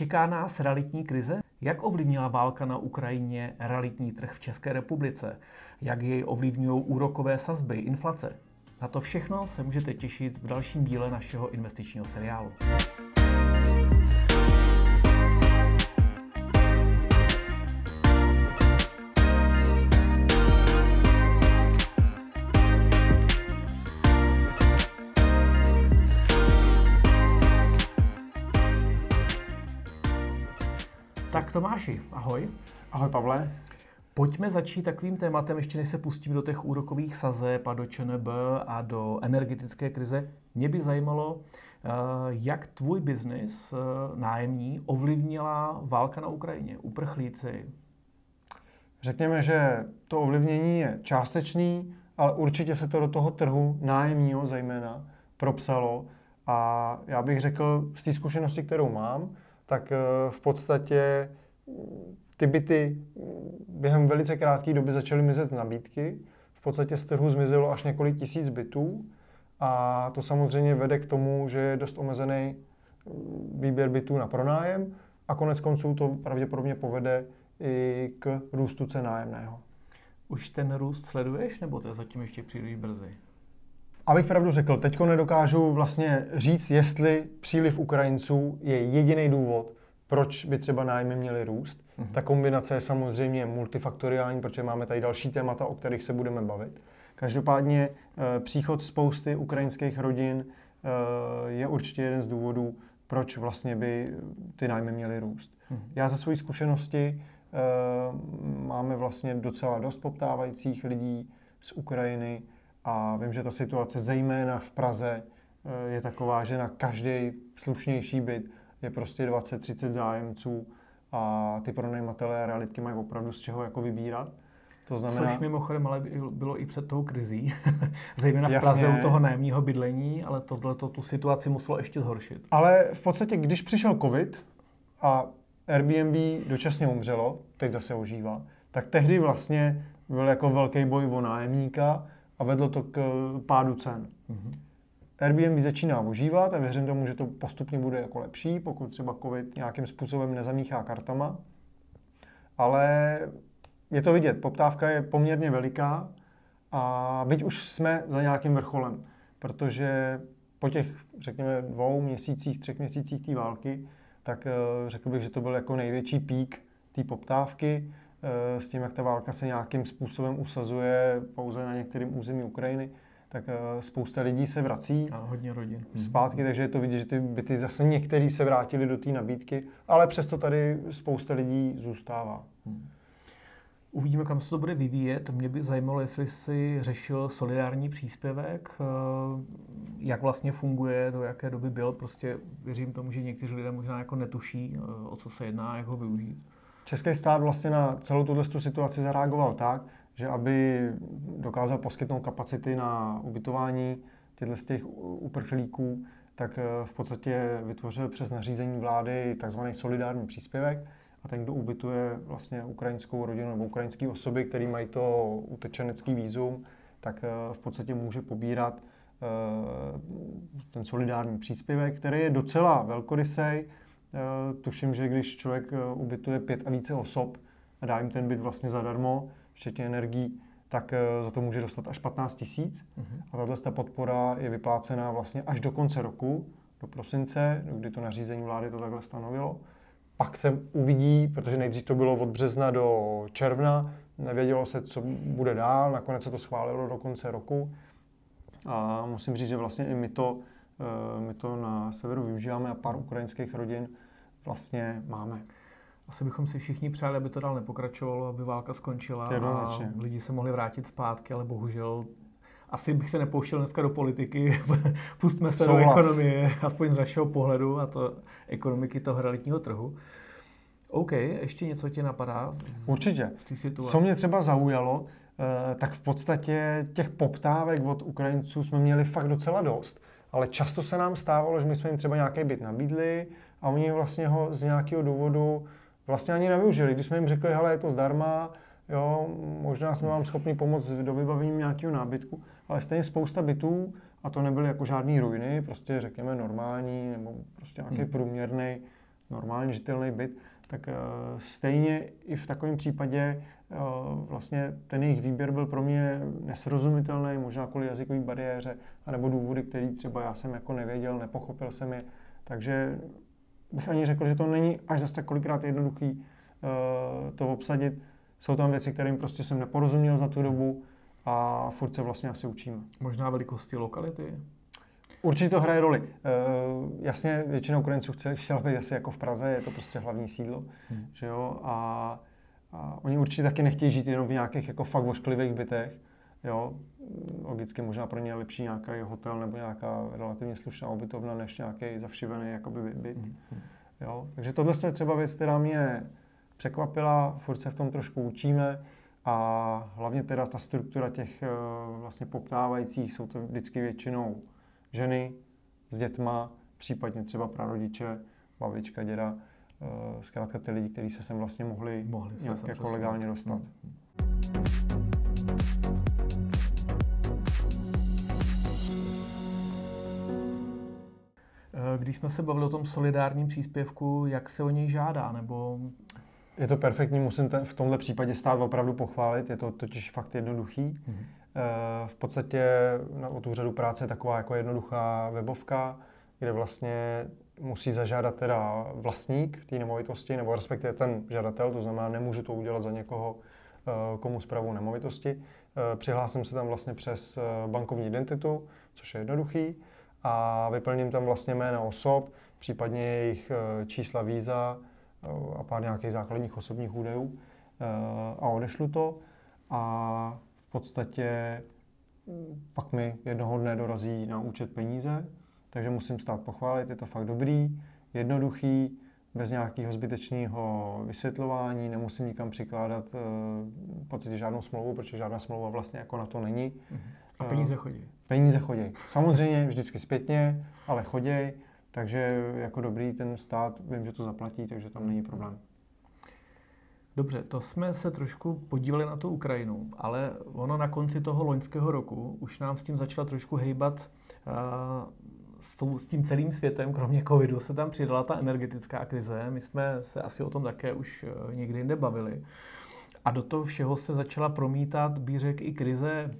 Čeká nás realitní krize? Jak ovlivnila válka na Ukrajině realitní trh v České republice? Jak jej ovlivňují úrokové sazby, inflace? Na to všechno se můžete těšit v dalším díle našeho investičního seriálu. Tomáši, ahoj. Ahoj Pavle. Pojďme začít takovým tématem, ještě než se pustíme do těch úrokových sazeb a do ČNB a do energetické krize. Mě by zajímalo, eh, jak tvůj biznis eh, nájemní ovlivnila válka na Ukrajině, uprchlíci? Řekněme, že to ovlivnění je částečný, ale určitě se to do toho trhu nájemního zejména propsalo. A já bych řekl z té zkušenosti, kterou mám, tak eh, v podstatě ty byty mm, během velice krátké doby začaly mizet z nabídky. V podstatě z trhu zmizelo až několik tisíc bytů a to samozřejmě vede k tomu, že je dost omezený mm, výběr bytů na pronájem a konec konců to pravděpodobně povede i k růstu cen nájemného. Už ten růst sleduješ, nebo to je zatím ještě příliš brzy? Abych pravdu řekl, teďko nedokážu vlastně říct, jestli příliv Ukrajinců je jediný důvod, proč by třeba nájmy měly růst. Mm-hmm. Ta kombinace je samozřejmě multifaktoriální, protože máme tady další témata, o kterých se budeme bavit. Každopádně e, příchod spousty ukrajinských rodin e, je určitě jeden z důvodů, proč vlastně by ty nájmy měly růst. Mm-hmm. Já ze své zkušenosti máme vlastně docela dost poptávajících lidí z Ukrajiny, a vím, že ta situace zejména v Praze eh, je taková, že na každý slušnější byt je prostě 20-30 zájemců a ty pronajímatelé realitky mají opravdu z čeho jako vybírat. To znamená... Což mimochodem ale bylo i před tou krizí, zejména v Jasně. Praze u toho nájemního bydlení, ale tohle tu situaci muselo ještě zhoršit. Ale v podstatě, když přišel covid a Airbnb dočasně umřelo, teď zase ožívá, tak tehdy vlastně byl jako velký boj o nájemníka, a vedlo to k eh, pádu cen. Mm-hmm. Airbnb začíná užívat a věřím tomu, že to postupně bude jako lepší, pokud třeba COVID nějakým způsobem nezamíchá kartama. Ale je to vidět, poptávka je poměrně veliká a byť už jsme za nějakým vrcholem, protože po těch, řekněme, dvou měsících, třech měsících té války, tak eh, řekl bych, že to byl jako největší pík té poptávky. Eh, s tím, jak ta válka se nějakým způsobem usazuje pouze na některém území Ukrajiny, tak eh, spousta lidí se vrací a hodně rodin. Mhm. zpátky, takže je to vidět, že ty byty zase některý se vrátili do té nabídky, ale přesto tady spousta lidí zůstává. Hmm. Uvidíme, kam se to bude vyvíjet. Mě by zajímalo, jestli si řešil solidární příspěvek, eh, jak vlastně funguje, do jaké doby byl. Prostě věřím tomu, že někteří lidé možná jako netuší, o co se jedná, jak ho využít. Český stát vlastně na celou tuto situaci zareagoval tak, že aby dokázal poskytnout kapacity na ubytování těchto z těch uprchlíků, tak eh, v podstatě vytvořil přes nařízení vlády tzv. solidární příspěvek a ten, kdo ubytuje vlastně ukrajinskou rodinu nebo ukrajinské osoby, který mají to utečenecký výzum, tak eh, v podstatě může pobírat eh, ten solidární příspěvek, který je docela velkorysej, tuším, že když člověk ubytuje pět a více osob a dá jim ten byt vlastně zadarmo, včetně energií, tak eh, za to může dostat až 15 tisíc. Uh-huh. A tahle ta podpora je vyplácená vlastně až do konce roku, do prosince, kdy to nařízení vlády to takhle stanovilo. Pak se uvidí, protože nejdřív to bylo od března do června, nevědělo se, co bude dál, nakonec se to schválilo do konce roku. A musím říct, že vlastně i my to Eh, my to na severu využíváme a pár ukrajinských rodin vlastně máme. Asi bychom si všichni přáli, aby to dál nepokračovalo, aby válka skončila a lidi se mohli vrátit zpátky, ale bohužel asi bych se nepouštěl dneska do politiky. Pustme se Souhlas. do ekonomie, aspoň z našeho pohledu a to ekonomiky toho realitního trhu. OK, ještě něco tě napadá? Určitě. V té situaci? Co mě třeba zaujalo, eh, tak v podstatě těch poptávek od Ukrajinců jsme měli fakt docela dost ale často se nám stávalo, že my jsme jim třeba nějaký byt nabídli a oni vlastně ho z nějakého důvodu vlastně ani nevyužili. Když jsme jim řekli, hele, je to zdarma, jo, možná jsme vám schopni pomoct do vybavení nějakého nábytku, ale stejně spousta bytů, a to nebyly jako žádný ruiny, prostě řekněme normální, nebo prostě nějaký hmm. průměrný, normálně žitelný byt, tak uh, stejně i v takovém případě uh, vlastně ten jejich výběr byl pro mě nesrozumitelný, možná kvůli jazykové bariéře, anebo důvody, které třeba já jsem jako nevěděl, nepochopil jsem je. Takže bych ani řekl, že to není až zase tak kolikrát jednoduchý uh, to obsadit. Jsou tam věci, kterým prostě jsem neporozuměl za tu dobu a furt se vlastně asi učíme. Možná velikosti lokality? Určitě to hraje roli. Uh, jasně, většina Ukrajinců chce, chtěla být asi jako v Praze, je to prostě hlavní sídlo, hmm. že jo, a, a oni určitě taky nechtějí žít jenom v nějakých jako fakt vošklivých bytech, jo, logicky možná pro ně je lepší nějaký hotel nebo nějaká relativně slušná ubytovna, než nějaký zavšivený jakoby byt, hmm. jo, takže tohle je třeba věc, která mě překvapila, furt se v tom trošku učíme, a hlavně teda ta struktura těch eh, vlastně poptávajících, jsou to vždycky většinou ženy s dětma, případně třeba prarodiče, babička, děda, eh, zkrátka ty lidi, kteří se sem vlastně mohli, mohli nějak jako legálně dostat. Hmm. Když jsme se bavili o tom solidárním příspěvku, jak se o něj žádá, nebo je to perfektní, musím ten, v tomhle případě stát opravdu pochválit, je to totiž fakt jednoduchý. Mm-hmm. V podstatě od úřadu práce je taková jako jednoduchá webovka, kde vlastně musí zažádat teda vlastník té nemovitosti, nebo respektive ten žadatel, to znamená, nemůžu to udělat za někoho, eh, komu zpravu nemovitosti. Eh, přihlásím se tam vlastně přes bankovní identitu, což je jednoduchý, a vyplním tam vlastně jména osob, případně jejich čísla víza, a pár nějakých základních osobních údajů eh, a odešlu to a v podstatě mm, pak mi jednoho dne dorazí na účet peníze, takže musím stát pochválit, je to fakt dobrý, jednoduchý, bez nějakého zbytečného vysvětlování, nemusím nikam přikládat eh, v podstatě žádnou smlouvu, protože žádná smlouva vlastně jako na to není. Mhm. A peníze chodí? Peníze chodí. Samozřejmě vždycky zpětně, ale chodí takže jako dobrý ten stát, vím, že to zaplatí, takže tam není problém. Dobře, to jsme se trošku podívali na tu Ukrajinu, ale ono na konci toho loňského roku už nám s tím začala trošku hejbat uh, s tím celým světem, kromě covidu, se tam přidala ta energetická krize. My jsme se asi o tom také už e, někdy jinde bavili. A do toho všeho se začala promítat, bych řekl, i krize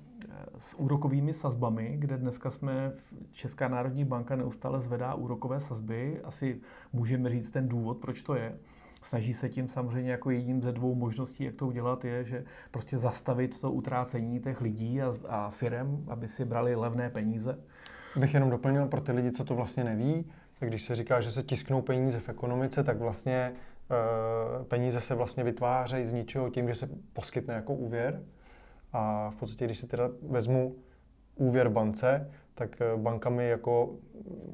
s úrokovými sazbami, kde dneska jsme, Česká národní banka neustále zvedá úrokové sazby. Asi můžeme říct ten důvod, proč to je. Snaží se tím samozřejmě jako jedním ze dvou možností, jak to udělat, je, že prostě zastavit to utrácení těch lidí a, a firem, aby si brali levné peníze. Bych jenom doplnil pro ty lidi, co to vlastně neví, když se říká, že se tisknou peníze v ekonomice, tak vlastně e, peníze se vlastně vytvářejí z ničeho tím, že se poskytne jako úvěr a v podstatě, když si teda vezmu úvěr bance, tak eh, banka mi jako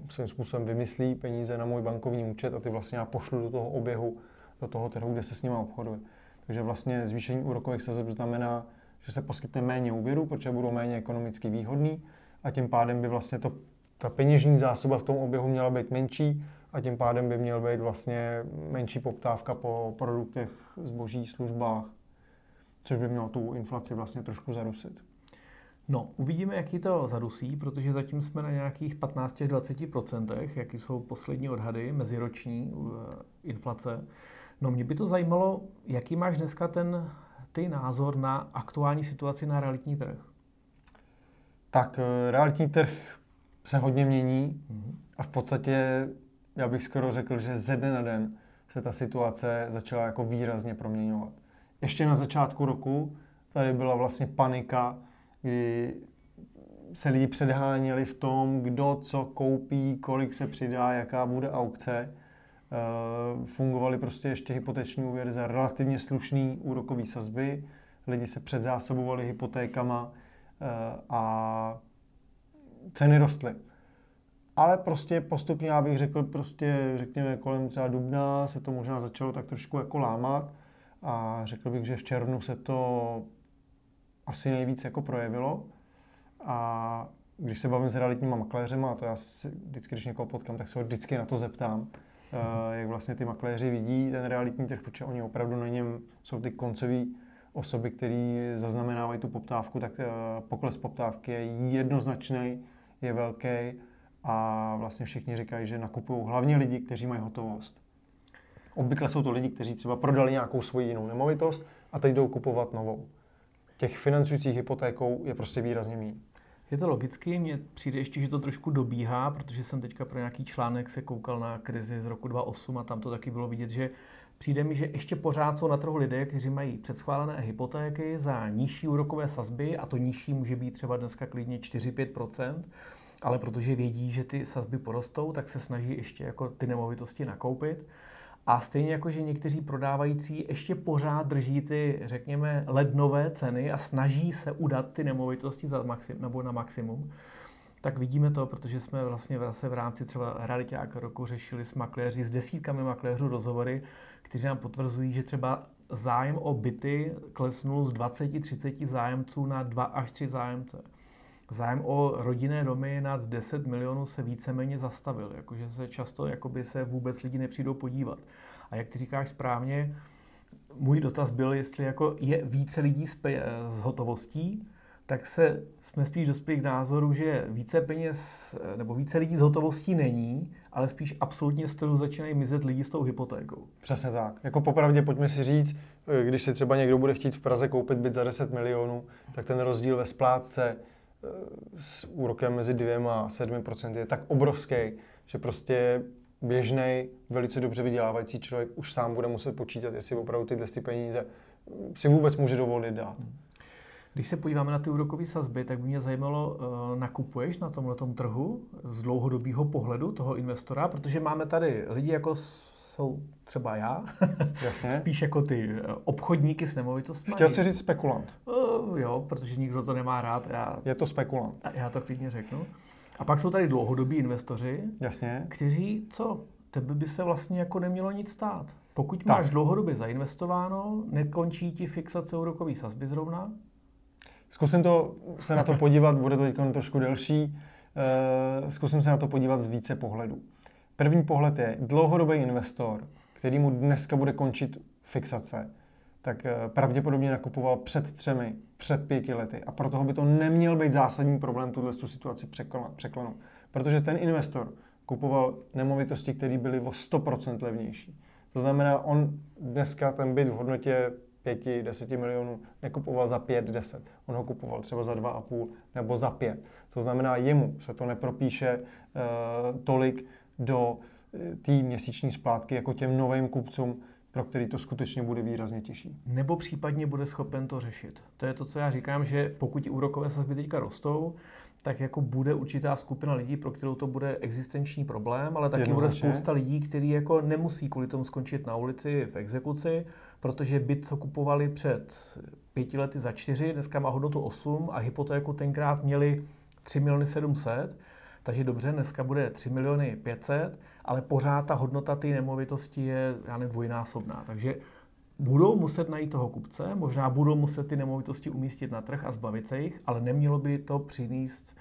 svým způsobem vymyslí peníze na můj bankovní účet a ty vlastně já pošlu do toho oběhu, do toho trhu, kde se s nimi obchoduje. Takže vlastně zvýšení úrokových sazeb znamená, že se poskytne méně úvěru, protože budou méně ekonomicky výhodný a tím pádem by vlastně to, ta peněžní zásoba v tom oběhu měla být menší a tím pádem by měl být vlastně menší poptávka po produktech, zboží, službách což by mělo tu inflaci vlastně trošku zarusit. No, uvidíme, jaký to zadusí, protože zatím jsme na nějakých 15 20% jaký jsou poslední odhady meziroční uh, inflace. No, mě by to zajímalo, jaký máš dneska ten ty názor na aktuální situaci na realitní trh? Tak eh, realitní trh se hodně mění mm-hmm. a v podstatě já bych skoro řekl, že ze dne na den se ta situace začala jako výrazně proměňovat ještě na začátku roku tady byla vlastně panika, kdy se lidi předháněli v tom, kdo co koupí, kolik se přidá, jaká bude aukce. Eh, fungovaly prostě ještě hypoteční úvěry za relativně slušný úrokový sazby. Lidi se předzásobovali hypotékama eh, a ceny rostly. Ale prostě postupně, já bych řekl, prostě řekněme kolem třeba dubna se to možná začalo tak trošku jako lámat a řekl bych, že v červnu se to asi nejvíc jako projevilo. A když se bavím s realitníma makléřema, a to já si vždycky, když někoho potkám, tak se ho vždycky na to zeptám, mm-hmm. jak vlastně ty makléři vidí ten realitní trh, protože oni opravdu na něm jsou ty koncové osoby, které zaznamenávají tu poptávku, tak eh, pokles poptávky je jednoznačný, je velký a vlastně všichni říkají, že nakupují hlavně lidi, kteří mají hotovost. Obvykle jsou to lidi, kteří třeba prodali nějakou svoji jinou nemovitost a teď jdou kupovat novou. Těch financujících hypotékou je prostě výrazně méně. Je to logicky, mně přijde ještě, že to trošku dobíhá, protože jsem teďka pro nějaký článek se koukal na krizi z roku 2008 a tam to taky bylo vidět, že přijde mi, že ještě pořád jsou na trhu lidé, kteří mají předschválené hypotéky za nižší úrokové sazby a to nižší může být třeba dneska klidně 4-5%, ale protože vědí, že ty sazby porostou, tak se snaží ještě jako ty nemovitosti nakoupit. A stejně jako, že někteří prodávající ještě pořád drží ty, řekněme, lednové ceny a snaží se udat ty nemovitosti za maxim, nebo na maximum, tak vidíme to, protože jsme vlastně v rámci třeba realiták roku řešili s makléři, s desítkami makléřů rozhovory, kteří nám potvrzují, že třeba zájem o byty klesnul z 20-30 zájemců na 2 až 3 zájemce. Zájem o rodinné domy nad 10 milionů se víceméně zastavil, jakože se často jakoby se vůbec lidi nepřijdou podívat. A jak ty říkáš správně, můj dotaz byl, jestli jako je více lidí s, pe- s hotovostí, tak se jsme spíš dospěli k názoru, že více peněz nebo více lidí s hotovostí není, ale spíš absolutně z toho začínají mizet lidi s tou hypotékou. Přesně tak. Jako popravdě pojďme si říct, když si třeba někdo bude chtít v Praze koupit byt za 10 milionů, tak ten rozdíl ve splátce eh, s úrokem mezi 2 a 7 je tak obrovský, že prostě běžný, velice dobře vydělávající člověk už sám bude muset počítat, jestli opravdu tyhle ty peníze si vůbec může dovolit dát. Hmm. Když se podíváme na ty úrokové sazby, tak by mě zajímalo, uh, nakupuješ na tomhle trhu z dlouhodobého pohledu toho investora, protože máme tady lidi jako jsou třeba já, Jasně. spíš jako ty eh, obchodníky s nemovitostmi. Chtěl jsi říct spekulant. Uh, jo, protože nikdo to nemá rád. Já, Je to spekulant. Já to klidně řeknu. A pak jsou tady dlouhodobí investoři, Jasně. kteří, co, tebe by se vlastně jako nemělo nic stát. Pokud tak. máš dlouhodobě zainvestováno, nekončí ti fixace úrokové sazby zrovna, Zkusím to, se na to podívat, bude to teď trošku delší. Eh, zkusím se na to podívat z více pohledů. První pohled je dlouhodobý investor, který mu dneska bude končit fixace, tak eh, pravděpodobně nakupoval před třemi, před pěti lety a proto by to neměl být zásadní problém tuhle tu situaci překlenout. Protože ten investor kupoval nemovitosti, které byly o 100% levnější. To znamená, on dneska ten byt v hodnotě 5, 10 milionů nekupoval za 5, 10. On ho kupoval třeba za 2,5 nebo za 5. To znamená, jemu se to nepropíše uh, tolik do eh, té měsíční splátky jako těm novým kupcům, pro který to skutečně bude výrazně těžší. Nebo případně bude schopen to řešit. To je to, co já říkám, že pokud úrokové sazby teďka rostou, tak jako bude určitá skupina lidí, pro kterou to bude existenční problém, ale taky bude spousta lidí, kteří jako nemusí kvůli tomu skončit na ulici v exekuci, protože byt, co kupovali před pěti lety za čtyři, dneska má hodnotu 8 a hypotéku tenkrát měli 3 miliony 700, takže dobře, dneska bude 3 miliony 500, ale pořád ta hodnota té nemovitosti je, já nevím, dvojnásobná. Takže budou muset najít toho kupce, možná budou muset ty nemovitosti umístit na trh a zbavit se jich, ale nemělo by to přinést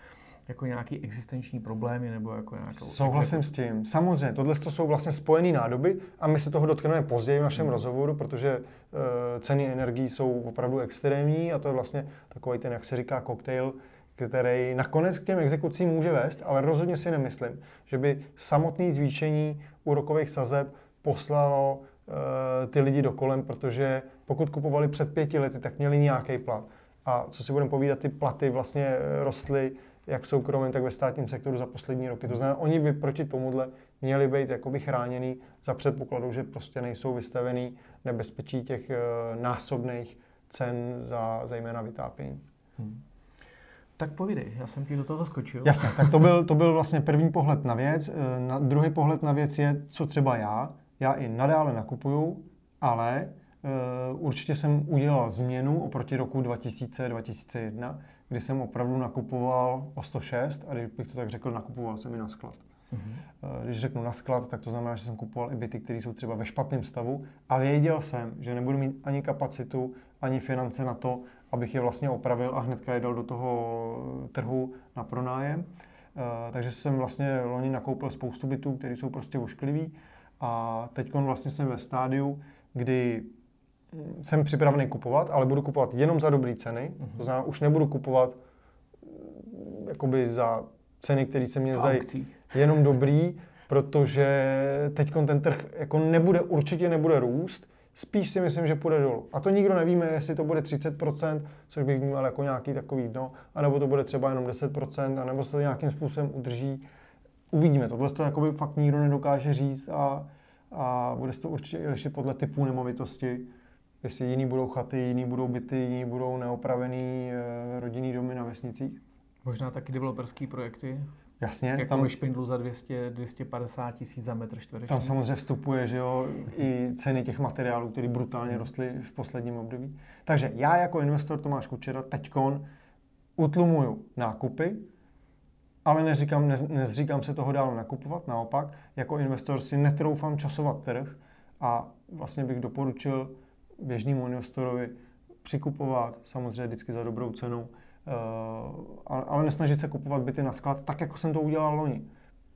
jako nějaký existenční problémy nebo jako nějakou... Souhlasím s tím. Samozřejmě, tohle jsou vlastně spojené nádoby a my se toho dotkneme později v našem hmm. rozhovoru, protože uh, ceny energií jsou opravdu extrémní a to je vlastně takový ten, jak se říká, koktejl, který nakonec k těm exekucím může vést, ale rozhodně si nemyslím, že by samotné zvýšení úrokových sazeb poslalo uh, ty lidi do kolem, protože pokud kupovali před pěti lety, tak měli nějaký plat. A co si budeme povídat, ty platy vlastně eh, rostly jak v soukromém, tak ve státním sektoru za poslední roky. To znamená, oni by proti tomuhle měli být jakoby chráněný za předpokladu, že prostě nejsou vystavený nebezpečí těch e, násobných cen za zejména vytápění. Hmm. Tak povídej, já jsem ti do toho skočil. Jasně, tak to byl, to byl vlastně první pohled na věc. Eh, na, druhý pohled na věc je, co třeba já. Já i nadále nakupuju, ale uh, určitě jsem udělal změnu oproti roku 2000-2001, kdy jsem opravdu nakupoval o 106 a když bych to tak řekl, nakupoval jsem i na sklad. Mm-hmm. Když řeknu na sklad, tak to znamená, že jsem kupoval i byty, které jsou třeba ve špatném stavu, ale věděl jsem, že nebudu mít ani kapacitu, ani finance na to, abych je vlastně opravil a hnedka je dal do toho trhu na pronájem. Eh, takže jsem vlastně loni nakoupil spoustu bytů, které jsou prostě ošklivý a teď vlastně jsem ve stádiu, kdy jsem připravený kupovat, ale budu kupovat jenom za dobré ceny. Mm-hmm. To znamená, už nebudu kupovat mm, jakoby za ceny, které se mě zdají jenom dobrý, protože teď ten trh jako nebude, určitě nebude růst, spíš si myslím, že půjde dolů. A to nikdo nevíme, jestli to bude 30%, což bych vnímal jako nějaký takový dno, anebo to bude třeba jenom 10%, anebo se to nějakým způsobem udrží. Uvidíme, tohle to jakoby fakt nikdo nedokáže říct a, a bude se to určitě i lišit podle typu nemovitosti. Jestli jiný budou chaty, jiný budou byty, jiný budou neopravený e, rodinný domy na vesnicích. Možná taky developerský projekty. Jasně. Jako tam Špindlu za 200, 250 tisíc za metr čtvereční. Tam samozřejmě vstupuje, že jo, i ceny těch materiálů, které brutálně rostly v posledním období. Takže já jako investor Tomáš Kučera teďkon utlumuju nákupy, ale neříkám, ne, nezříkám se toho dál nakupovat, naopak, jako investor si netroufám časovat trh a vlastně bych doporučil běžnému investorovi přikupovat, samozřejmě vždycky za dobrou cenu, ale nesnažit se kupovat byty na sklad, tak jako jsem to udělal loni.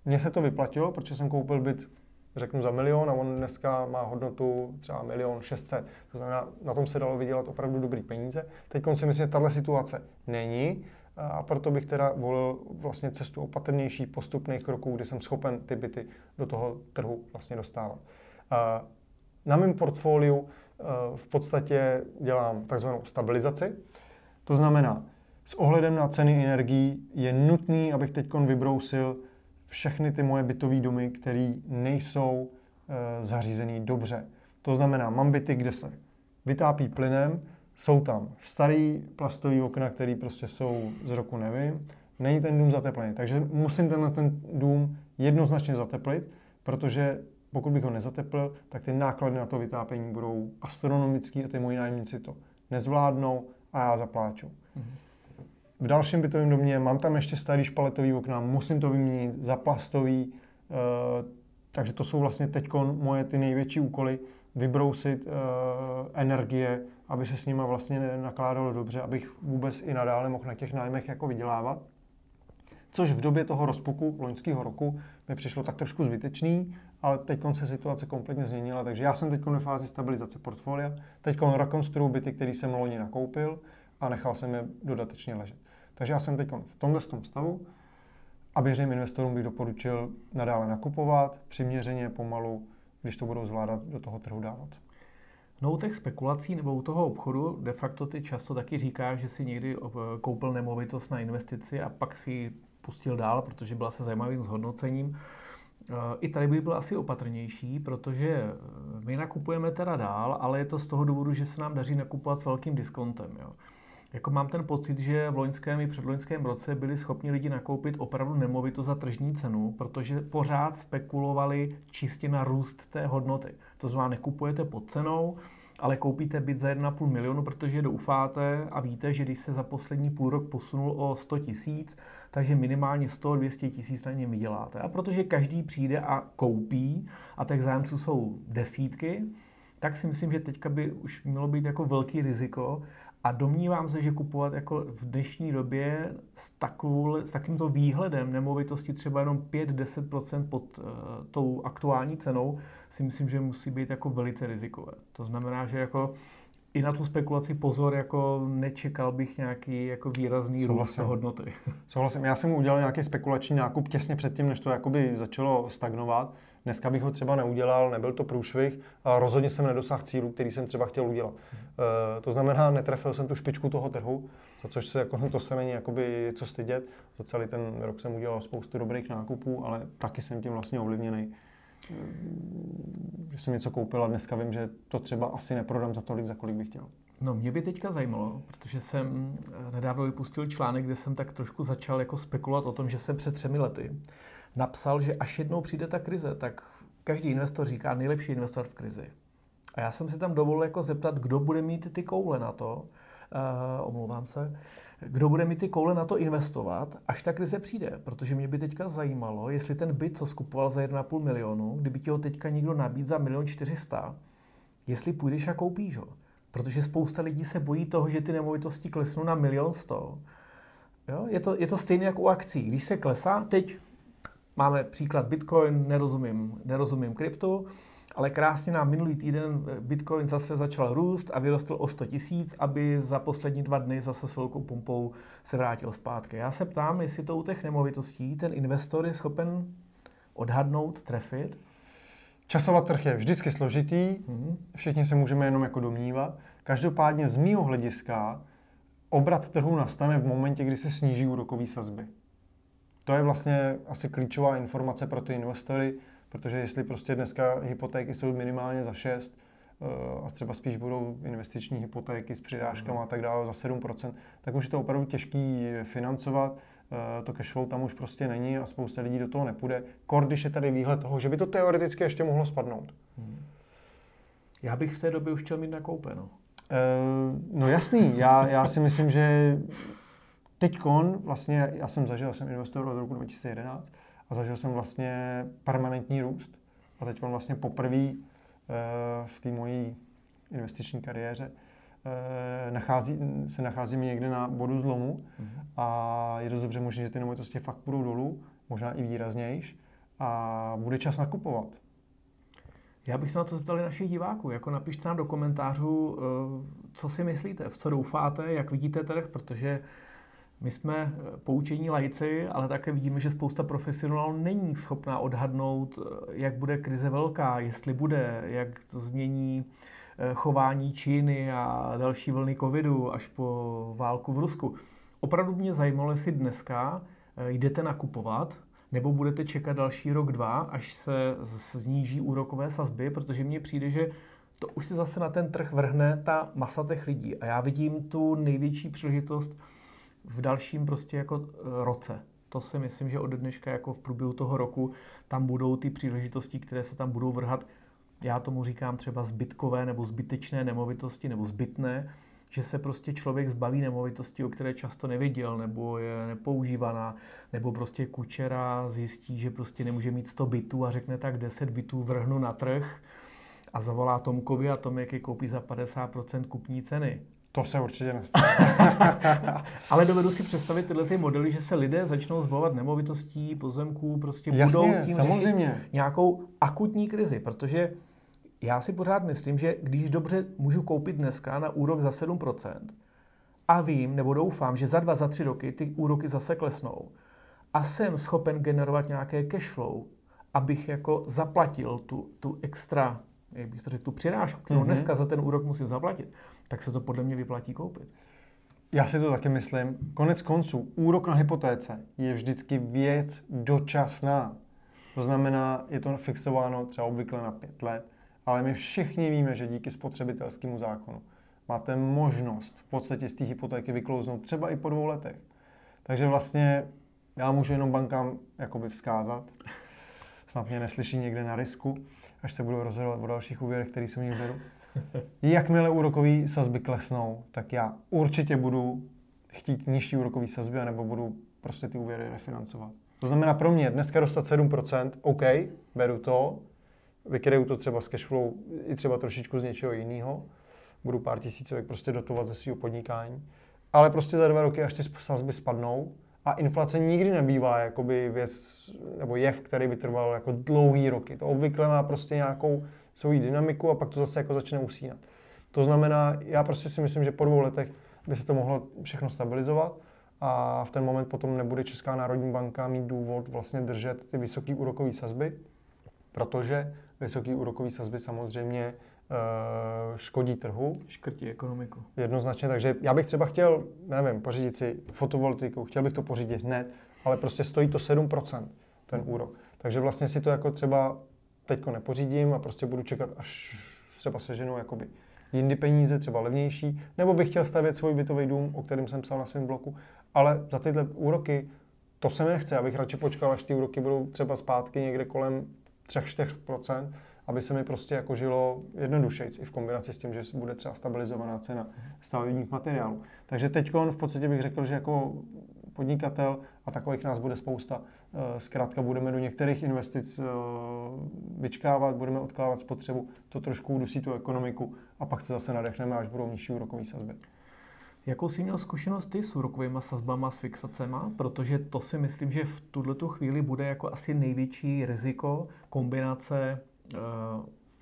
Mně se to vyplatilo, protože jsem koupil byt, řeknu, za milion a on dneska má hodnotu třeba milion šestset. To znamená, na tom se dalo vydělat opravdu dobrý peníze. Teď si myslím, že tahle situace není a proto bych teda volil vlastně cestu opatrnější postupných kroků, kdy jsem schopen ty byty do toho trhu vlastně dostávat. Eh, na mém portfoliu eh, v podstatě dělám takzvanou stabilizaci. To znamená, s ohledem na ceny energií je nutný, abych teď vybrousil všechny ty moje bytové domy, které nejsou e, dobře. To znamená, mám byty, kde se vytápí plynem, jsou tam starý plastový okna, které prostě jsou z roku nevím, není ten dům zateplený. Takže musím ten, ten dům jednoznačně zateplit, protože pokud bych ho nezateplil, tak ty náklady na to vytápění budou astronomické a ty moji nájemníci to nezvládnou a já zapláču. Mm-hmm v dalším bytovém domě mám tam ještě starý špaletový okna, musím to vyměnit za plastový, uh, takže to jsou vlastně teď moje ty největší úkoly, vybrousit uh, energie, aby se s nima vlastně nakládalo dobře, abych vůbec i nadále mohl na těch nájmech jako vydělávat. Což v době toho rozpuku loňského roku mi přišlo tak trošku zbytečný, ale teď se situace kompletně změnila, takže já jsem teď ve fázi stabilizace portfolia. Teď rekonstruuji byty, které jsem loni nakoupil a nechal jsem je dodatečně ležet. Takže já jsem teď v tomhle tom stavu a běžným investorům bych doporučil nadále nakupovat, přiměřeně, pomalu, když to budou zvládat do toho trhu dávat. No u těch spekulací nebo u toho obchodu de facto ty často taky říká, že si někdy koupil nemovitost na investici a pak si pustil dál, protože byla se zajímavým zhodnocením. I tady by byl asi opatrnější, protože my nakupujeme teda dál, ale je to z toho důvodu, že se nám daří nakupovat s velkým diskontem. Jo jako mám ten pocit, že v loňském i předloňském roce byli schopni lidi nakoupit opravdu nemovito za tržní cenu, protože pořád spekulovali čistě na růst té hodnoty. To znamená, nekupujete pod cenou, ale koupíte byt za 1,5 milionu, protože doufáte a víte, že když se za poslední půl rok posunul o 100 tisíc, takže minimálně 100-200 tisíc na něm vyděláte. A protože každý přijde a koupí a těch zájemců jsou desítky, tak si myslím, že teďka by už mělo být jako velký riziko, a domnívám se, že kupovat jako v dnešní době s, takovou, s takýmto výhledem nemovitosti třeba jenom 5-10% pod uh, tou aktuální cenou si myslím, že musí být jako velice rizikové. To znamená, že jako i na tu spekulaci pozor, jako nečekal bych nějaký jako výrazný růst hodnoty. Souhlasím. Já jsem udělal nějaký spekulační nákup těsně předtím, než to jakoby začalo stagnovat. Dneska bych ho třeba neudělal, nebyl to průšvih a rozhodně jsem nedosáhl cílu, který jsem třeba chtěl udělat. E, to znamená, netrefil jsem tu špičku toho trhu, za což se jako, to se není jakoby co stydět. Za celý ten rok jsem udělal spoustu dobrých nákupů, ale taky jsem tím vlastně ovlivněný že jsem něco koupil a dneska vím, že to třeba asi neprodám za tolik, za kolik bych chtěl. No mě by teďka zajímalo, protože jsem eh, nedávno vypustil článek, kde jsem tak trošku začal jako spekulovat o tom, že jsem před třemi lety napsal, že až jednou přijde ta krize, tak každý investor říká nejlepší investor v krizi. A já jsem si tam dovolil jako zeptat, kdo bude mít ty koule na to, uh, omlouvám se, kdo bude mít ty koule na to investovat, až ta krize přijde. Protože mě by teďka zajímalo, jestli ten byt, co skupoval za 1,5 milionu, kdyby ti ho teďka někdo nabít za milion 400, jestli půjdeš a koupíš ho. Protože spousta lidí se bojí toho, že ty nemovitosti klesnou na milion sto. Jo? Je, to, je to stejné jako u akcí. Když se klesá, teď máme příklad Bitcoin, nerozumím, nerozumím kryptu, ale krásně nám minulý týden Bitcoin zase začal růst a vyrostl o 100 tisíc, aby za poslední dva dny zase s velkou pumpou se vrátil zpátky. Já se ptám, jestli to u těch nemovitostí ten investor je schopen odhadnout, trefit? Časovat trh je vždycky složitý, mm-hmm. všichni se můžeme jenom jako domnívat. Každopádně z mýho hlediska obrat trhu nastane v momentě, kdy se sníží úrokové sazby. To je vlastně asi klíčová informace pro ty investory, protože jestli prostě dneska hypotéky jsou minimálně za 6 eh, a třeba spíš budou investiční hypotéky s přirážkami a tak dále za 7%, tak už je to opravdu těžký financovat. Eh, to cash flow tam už prostě není a spousta lidí do toho nepůjde. Kor, když je tady výhled toho, že by to teoreticky ještě mohlo spadnout. Hmm. Já bych v té době už chtěl mít nakoupeno. Uh, no jasný, já, já si myslím, že teďkon vlastně, já jsem zažil, jsem investor od roku 2011 a zažil jsem vlastně permanentní růst. A teď vlastně poprvé uh, v té mojí investiční kariéře uh, nachází, se nacházíme někde na bodu zlomu mm-hmm. a je dost dobře možné, že ty nemovitosti fakt půjdou dolů, možná i výraznějš a bude čas nakupovat. Já bych se na to zeptal i našich diváků. Jako napište nám do komentářů, co si myslíte, v co doufáte, jak vidíte trh, protože my jsme eh, poučení lajci, ale také vidíme, že spousta profesionálů není schopná odhadnout, eh, jak bude krize velká, jestli bude, jak to změní eh, chování Číny a další vlny covidu až po válku v Rusku. Opravdu mě zajímalo, jestli dneska jdete nakupovat, nebo budete čekat další rok, dva, až se sníží úrokové sazby, protože mně přijde, že to už se zase na ten trh vrhne ta masa těch lidí. A já vidím tu největší příležitost v dalším prostě jako eh, roce. To si myslím, že od dneška jako v průběhu toho roku tam budou ty příležitosti, které se tam budou vrhat. Já tomu říkám třeba zbytkové nebo zbytečné nemovitosti nebo zbytné, že se prostě člověk zbaví nemovitosti, o které často nevěděl, nebo je nepoužívaná, nebo prostě kučera zjistí, že prostě nemůže mít 100 bytů a řekne tak 10 bytů vrhnu na trh a zavolá Tomkovi a Tomek je koupí za 50% kupní ceny. To se určitě nestane. Ale dovedu si představit tyhle ty modely, že se lidé začnou zbavovat nemovitostí, pozemků, prostě Jasně, budou tím samozřejmě. nějakou akutní krizi, protože já si pořád myslím, že když dobře můžu koupit dneska na úrok za 7% a vím nebo doufám, že za dva, za tři roky ty úroky zase klesnou a jsem schopen generovat nějaké cash flow, abych jako zaplatil tu, tu extra, jak bych to řekl, tu přirážku, kterou mm-hmm. dneska za ten úrok musím zaplatit, tak se to podle mě vyplatí koupit. Já si to taky myslím. Konec konců, úrok na hypotéce je vždycky věc dočasná. To znamená, je to fixováno třeba obvykle na pět let, ale my všichni víme, že díky spotřebitelskému zákonu máte možnost v podstatě z té hypotéky vyklouznout třeba i po dvou letech. Takže vlastně já můžu jenom bankám jakoby vzkázat, snad mě neslyší někde na risku, až se budou rozhodovat o dalších úvěrech, který se mi beru. Jakmile úrokové sazby klesnou, tak já určitě budu chtít nižší úrokové sazby, nebo budu prostě ty úvěry refinancovat. To znamená pro mě dneska dostat 7%, OK, beru to, vykryju to třeba z cashflow i třeba trošičku z něčeho jiného, budu pár tisícovek prostě dotovat ze svého podnikání, ale prostě za dva roky, až ty sazby spadnou, a inflace nikdy nebývá jakoby věc nebo jev, který by trval jako dlouhý roky. To obvykle má prostě nějakou svoji dynamiku a pak to zase jako začne usínat. To znamená, já prostě si myslím, že po dvou letech by se to mohlo všechno stabilizovat a v ten moment potom nebude Česká národní banka mít důvod vlastně držet ty vysoké úrokové sazby, protože vysoké úrokové sazby samozřejmě eh, škodí trhu. Škrtí ekonomiku. Jednoznačně, takže já bych třeba chtěl, nevím, pořídit si fotovoltaiku, chtěl bych to pořídit hned, ale prostě stojí to 7% ten úrok. Takže vlastně si to jako třeba teďko nepořídím a prostě budu čekat, až třeba seženou jakoby jindy peníze, třeba levnější, nebo bych chtěl stavět svůj bytový dům, o kterém jsem psal na svém bloku, ale za tyhle úroky to se mi nechce, abych radši počkal, až ty úroky budou třeba zpátky někde kolem 3-4%, aby se mi prostě jako žilo jednodušejc i v kombinaci s tím, že bude třeba stabilizovaná cena stavebních materiálů. Takže teď v podstatě bych řekl, že jako podnikatel a takových nás bude spousta. Eh, zkrátka budeme do některých investic eh, vyčkávat, budeme odkládat spotřebu, to trošku udusí tu ekonomiku a pak se zase nadechneme, až budou nižší úrokové sazby. Jakou jsi měl zkušenost ty s úrokovými sazbama, s fixacema? Protože to si myslím, že v tuto chvíli bude jako asi největší riziko kombinace eh,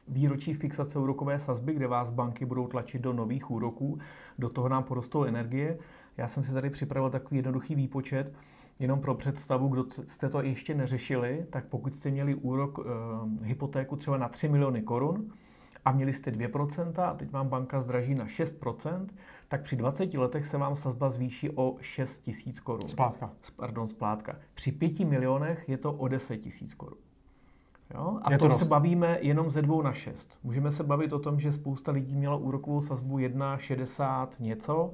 výročí fixace úrokové sazby, kde vás banky budou tlačit do nových úroků, do toho nám porostou energie. Já jsem si tady připravil takový jednoduchý výpočet. Jenom pro představu, kdo jste to ještě neřešili, tak pokud jste měli úrok e, hypotéku třeba na 3 miliony korun a měli jste 2% a teď vám banka zdraží na 6%, tak při 20 letech se vám sazba zvýší o 6 tisíc korun. Splátka. Pardon, splátka. Při 5 milionech je to o 10 tisíc korun. Jo? A je to, to se bavíme jenom ze dvou na šest. Můžeme se bavit o tom, že spousta lidí měla úrokovou sazbu 1,60 něco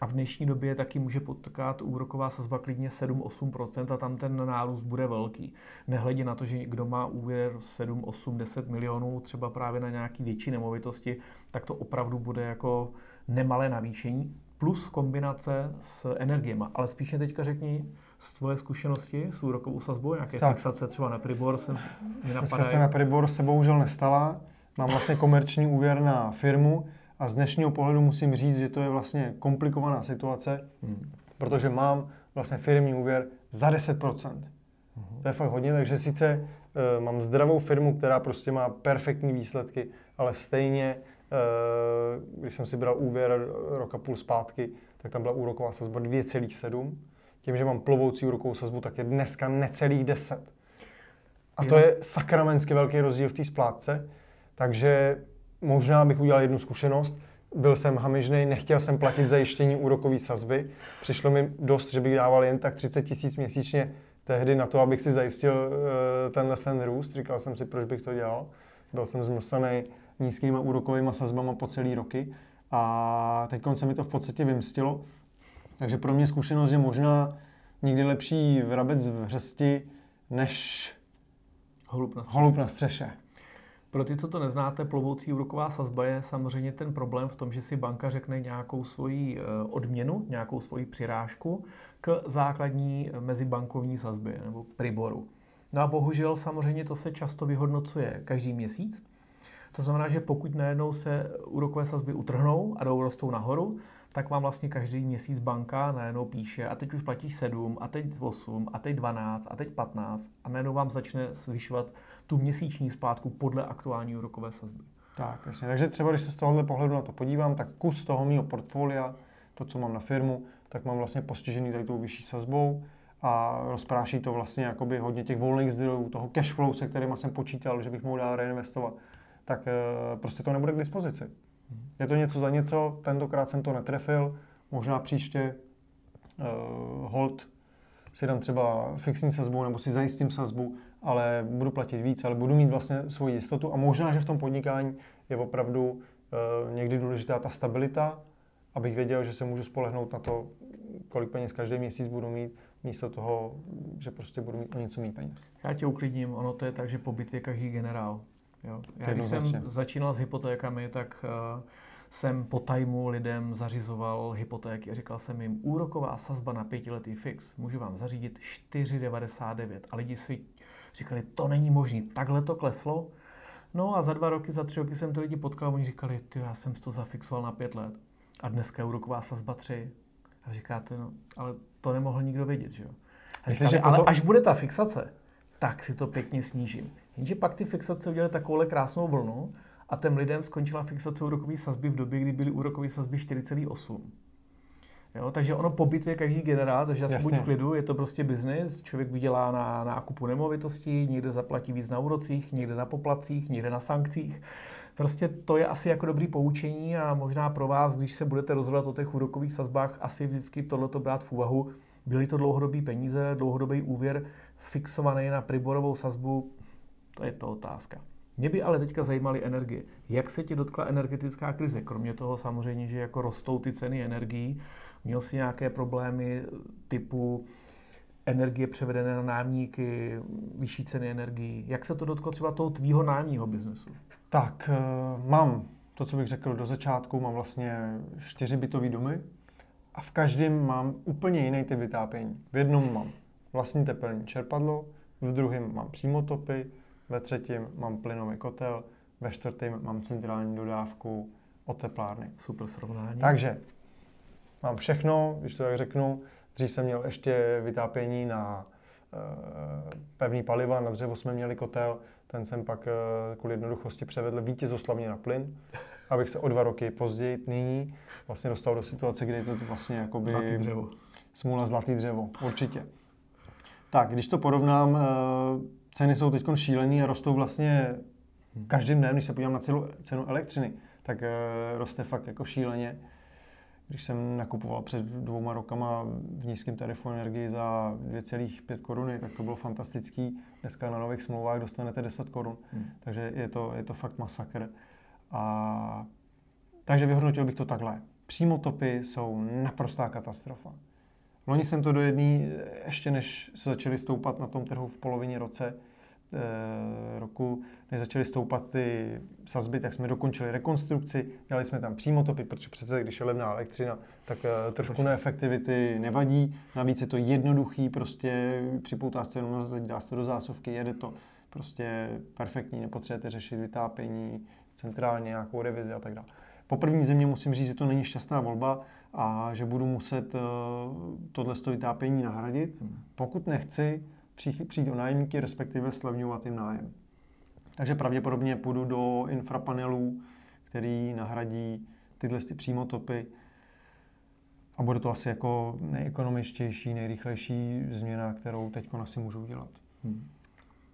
a v dnešní době taky může potkat úroková sazba klidně 7-8% a tam ten nárůst bude velký. Nehledě na to, že kdo má úvěr 7, 8, 10 milionů třeba právě na nějaký větší nemovitosti, tak to opravdu bude jako nemalé navýšení plus kombinace s energiemi. Ale spíš teďka řekni, z tvoje zkušenosti s úrokovou sazbou, nějaké tak. fixace třeba na Pribor se mi Fixace na Pribor se bohužel nestala. Mám vlastně komerční úvěr na firmu a z dnešního pohledu musím říct, že to je vlastně komplikovaná situace, hmm. protože mám vlastně firmní úvěr za 10%. Hmm. To je fakt hodně, takže sice uh, mám zdravou firmu, která prostě má perfektní výsledky, ale stejně, uh, když jsem si bral úvěr roka půl zpátky, tak tam byla úroková sazba 2,7 tím, že mám plovoucí úrokovou sazbu, tak je dneska necelých 10. A to je sakramensky velký rozdíl v té splátce. Takže možná bych udělal jednu zkušenost. Byl jsem hamižný, nechtěl jsem platit zajištění úrokové sazby. Přišlo mi dost, že bych dával jen tak 30 tisíc měsíčně tehdy na to, abych si zajistil uh, tenhle ten růst. Říkal jsem si, proč bych to dělal. Byl jsem zmlsaný nízkýma úrokovými sazbama po celý roky. A teď se mi to v podstatě vymstilo. Takže pro mě zkušenost je možná někdy lepší vrabec v hrsti, než holub na střeše. Holub na střeše. Pro ty, co to neznáte, plovoucí úroková sazba je samozřejmě ten problém v tom, že si banka řekne nějakou svoji eh, odměnu, nějakou svoji přirážku k základní mezibankovní sazbě nebo priboru. No a bohužel samozřejmě to se často vyhodnocuje každý měsíc. To znamená, že pokud najednou se úrokové sazby utrhnou a jdou rostou nahoru, tak vám vlastně každý měsíc banka najednou píše a teď už platíš 7, a teď 8, a teď 12, a teď 15 a najednou vám začne zvyšovat tu měsíční splátku podle aktuální úrokové sazby. Tak, jasně. Takže třeba, když se z tohohle pohledu na to podívám, tak kus toho mého portfolia, to, co mám na firmu, tak mám vlastně postižený tady tou vyšší sazbou a rozpráší to vlastně jakoby hodně těch volných zdrojů, toho cash flow, se kterým jsem počítal, že bych mohl dál reinvestovat, tak eh, prostě to nebude k dispozici. Je to něco za něco, tentokrát jsem to netrefil, možná příště uh, hold si dám třeba fixní sazbu nebo si zajistím sazbu, ale budu platit víc, ale budu mít vlastně svoji jistotu a možná, že v tom podnikání je opravdu uh, někdy důležitá ta stabilita, abych věděl, že se můžu spolehnout na to, kolik peněz každý měsíc budu mít, místo toho, že prostě budu mít o něco mít peněz. Já tě uklidním, ono to je tak, že po bitvě každý generál. Jo. Já když jsem začínal s hypotékami, tak uh, jsem po tajmu lidem zařizoval hypotéky a říkal jsem jim, úroková sazba na pětiletý fix můžu vám zařídit 4,99. A lidi si říkali, to není možné, takhle to kleslo. No a za dva roky, za tři roky jsem ty lidi potkal a oni říkali, ty, já jsem to zafixoval na pět let. A dneska je úroková sazba 3. A říkáte, no, ale to nemohl nikdo vědět, že jo? A říkali, že ale to... až bude ta fixace, tak si to pěkně snížím. Jenže pak ty fixace udělaly takovouhle krásnou vlnu a těm lidem skončila fixace úrokové sazby v době, kdy byly úrokové sazby 4,8. Jo, takže ono po bitvě každý generál, takže já buď v klidu, je to prostě biznis, člověk vydělá na nákupu nemovitostí, někde zaplatí víc na úrocích, někde na poplacích, někde na sankcích. Prostě to je asi jako dobrý poučení a možná pro vás, když se budete rozhodovat o těch úrokových sazbách, asi vždycky tohleto brát v úvahu. Byly to dlouhodobý peníze, dlouhodobý úvěr fixovaný na priborovou sazbu, to je to otázka. Mě by ale teďka zajímaly energie. Jak se ti dotkla energetická krize? Kromě toho samozřejmě, že jako rostou ty ceny energií, měl jsi nějaké problémy typu energie převedené na nájemníky, vyšší ceny energií. Jak se to dotklo třeba toho tvýho nájemního biznesu? Tak, eh, mám to, co bych řekl do začátku, mám vlastně čtyři bytové domy a v každém mám úplně jiný typ vytápění. V jednom mám vlastní tepelní čerpadlo, v druhém mám přímotopy, ve třetím mám plynový kotel, ve čtvrtém mám centrální dodávku od teplárny. Super srovnání. Takže mám všechno, když to tak řeknu. Dřív jsem měl ještě vytápění na e, pevný paliva, na dřevo jsme měli kotel, ten jsem pak e, kvůli jednoduchosti převedl vítězoslavně na plyn, abych se o dva roky později nyní vlastně dostal do situace, kdy je to vlastně jakoby... Zlatý dřevo. Smůla zlatý dřevo, určitě. Tak, když to porovnám, eh, ceny jsou teď šílený a rostou vlastně každým dnem, když se podívám na celou cenu elektřiny, tak eh, roste fakt jako šíleně. Když jsem nakupoval před dvouma rokama v nízkém tarifu energii za 2,5 koruny, tak to bylo fantastický. Dneska na nových smlouvách dostanete 10 korun, hmm. takže je to, je to fakt masakr. A, takže vyhodnotil bych to takhle. Přímotopy jsou naprostá katastrofa. Loni jsem to do jedné, ještě než se začaly stoupat na tom trhu v polovině roce, Eh, roku, než začaly stoupat ty sazby, tak jsme dokončili rekonstrukci, dělali jsme tam přímo topy, protože přece když je levná elektřina, tak eh, trošku neefektivity nevadí. Navíc je to jednoduchý, prostě připoutá se jenom na dá se do zásuvky, jede to prostě perfektní, nepotřebujete řešit vytápění, centrálně nějakou revizi a tak dále. Po první země musím říct, že to není šťastná volba a že budu muset uh, tohle vytápění nahradit. Hmm. Pokud nechci, přijít o nájemníky, respektive slevňovat jim nájem. Takže pravděpodobně půjdu do infrapanelů, který nahradí tyhle ty přímotopy a bude to asi jako nejekonomičtější, nejrychlejší změna, kterou teď asi můžu udělat. Hmm.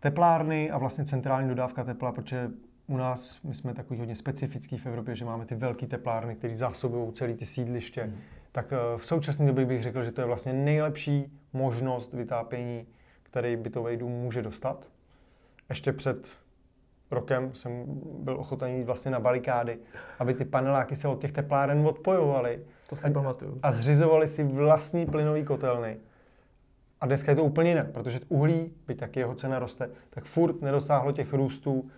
Teplárny a vlastně centrální dodávka tepla, protože u nás my jsme takový hodně specifický v Evropě, že máme ty velké teplárny, které zásobují celý ty sídliště. Hmm. Tak eh, v současné době bych řekl, že to je vlastně nejlepší možnost vytápění který bytový dům může dostat. Ještě před rokem jsem byl ochoten jít vlastně na barikády, aby ty paneláky se od těch tepláren odpojovaly. To si pamatuju. A zřizovali si vlastní plynový kotelny. A dneska je to úplně jinak, protože uhlí, byť taky jeho cena roste, tak furt nedosáhlo těch růstů,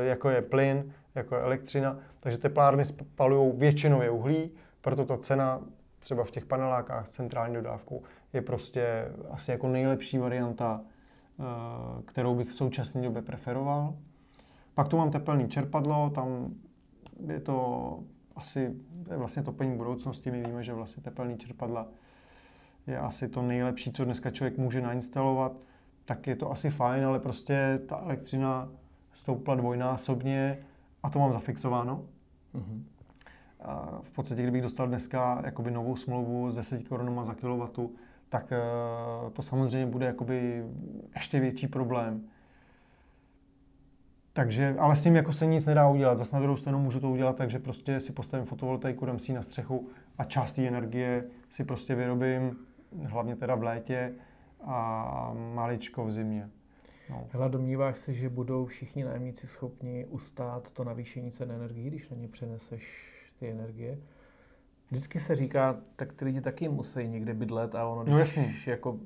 jako je plyn, jako je elektřina. Takže teplárny spalují většinově uhlí, proto ta cena třeba v těch panelákách centrální dodávkou je prostě asi jako nejlepší varianta, eh, kterou bych v současné době preferoval. Pak tu mám tepelný čerpadlo, tam je to asi je vlastně topení budoucnosti. My víme, že vlastně tepelný čerpadla je asi to nejlepší, co dneska člověk může nainstalovat. Tak je to asi fajn, ale prostě ta elektřina stoupla dvojnásobně a to mám zafixováno. Mm-hmm. A v podstatě, kdybych dostal dneska jakoby novou smlouvu s 10 korunama za kilowattu, tak eh, to samozřejmě bude jakoby ještě větší problém. Takže, ale s tím jako se nic nedá udělat. Zase na druhou stranu můžu to udělat tak, že prostě si postavím fotovoltaiku, dám si na střechu a část té energie si prostě vyrobím, hlavně teda v létě a maličko v zimě. No. Hele, domníváš se, že budou všichni nájemníci schopni ustát to navýšení cen energie, když na ně přeneseš ty energie? Vždycky se říká, tak ty lidi taky musí někde bydlet a ono, no, když no jako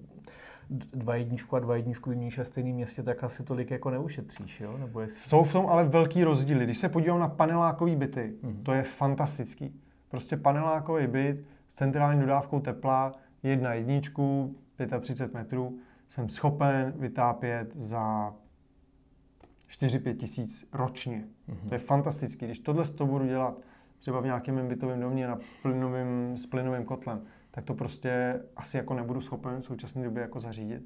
dva jedničku a dva jedničku vyměníš ve stejném městě, tak asi tolik jako neušetříš, jo? Nebo jestli... Jsou v tom ale velký rozdíly. Když se podívám na panelákový byty, mm-hmm. to je fantastický. Prostě panelákový byt s centrální dodávkou tepla, jedna jedničku, 35 metrů, jsem schopen vytápět za 4-5 tisíc ročně. Mm-hmm. To je fantastický. Když tohle to budu dělat třeba v nějakém bytovém domě na plynovým, s plynovým kotlem, tak to prostě asi jako nebudu schopen v současné době jako zařídit.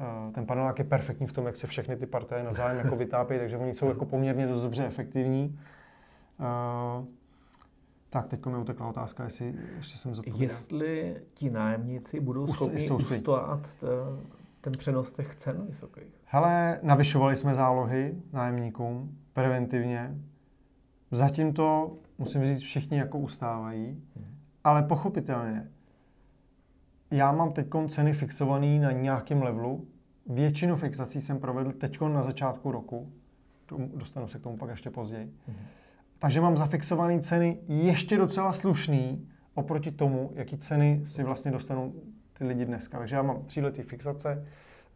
Eh, ten panelák je perfektní v tom, jak se všechny ty partaje navzájem jako vytápí, takže oni jsou jako poměrně dost dobře efektivní. Uh, tak, teď mi utekla otázka, jestli ještě jsem zodpověděl. Jestli ti nájemníci budou schopni ustát ten přenos těch cen vysokých? Hele, navyšovali jsme zálohy nájemníkům preventivně. Zatím to musím říct, všichni jako ustávají, ale pochopitelně, já mám teď ceny fixované na nějakém levelu. Většinu fixací jsem provedl teď na začátku roku. Dostanu se k tomu pak ještě později. Mm. Takže mám zafixované ceny ještě docela slušný oproti tomu, jaký ceny si vlastně dostanou ty lidi dneska. Takže já mám tříletý fixace,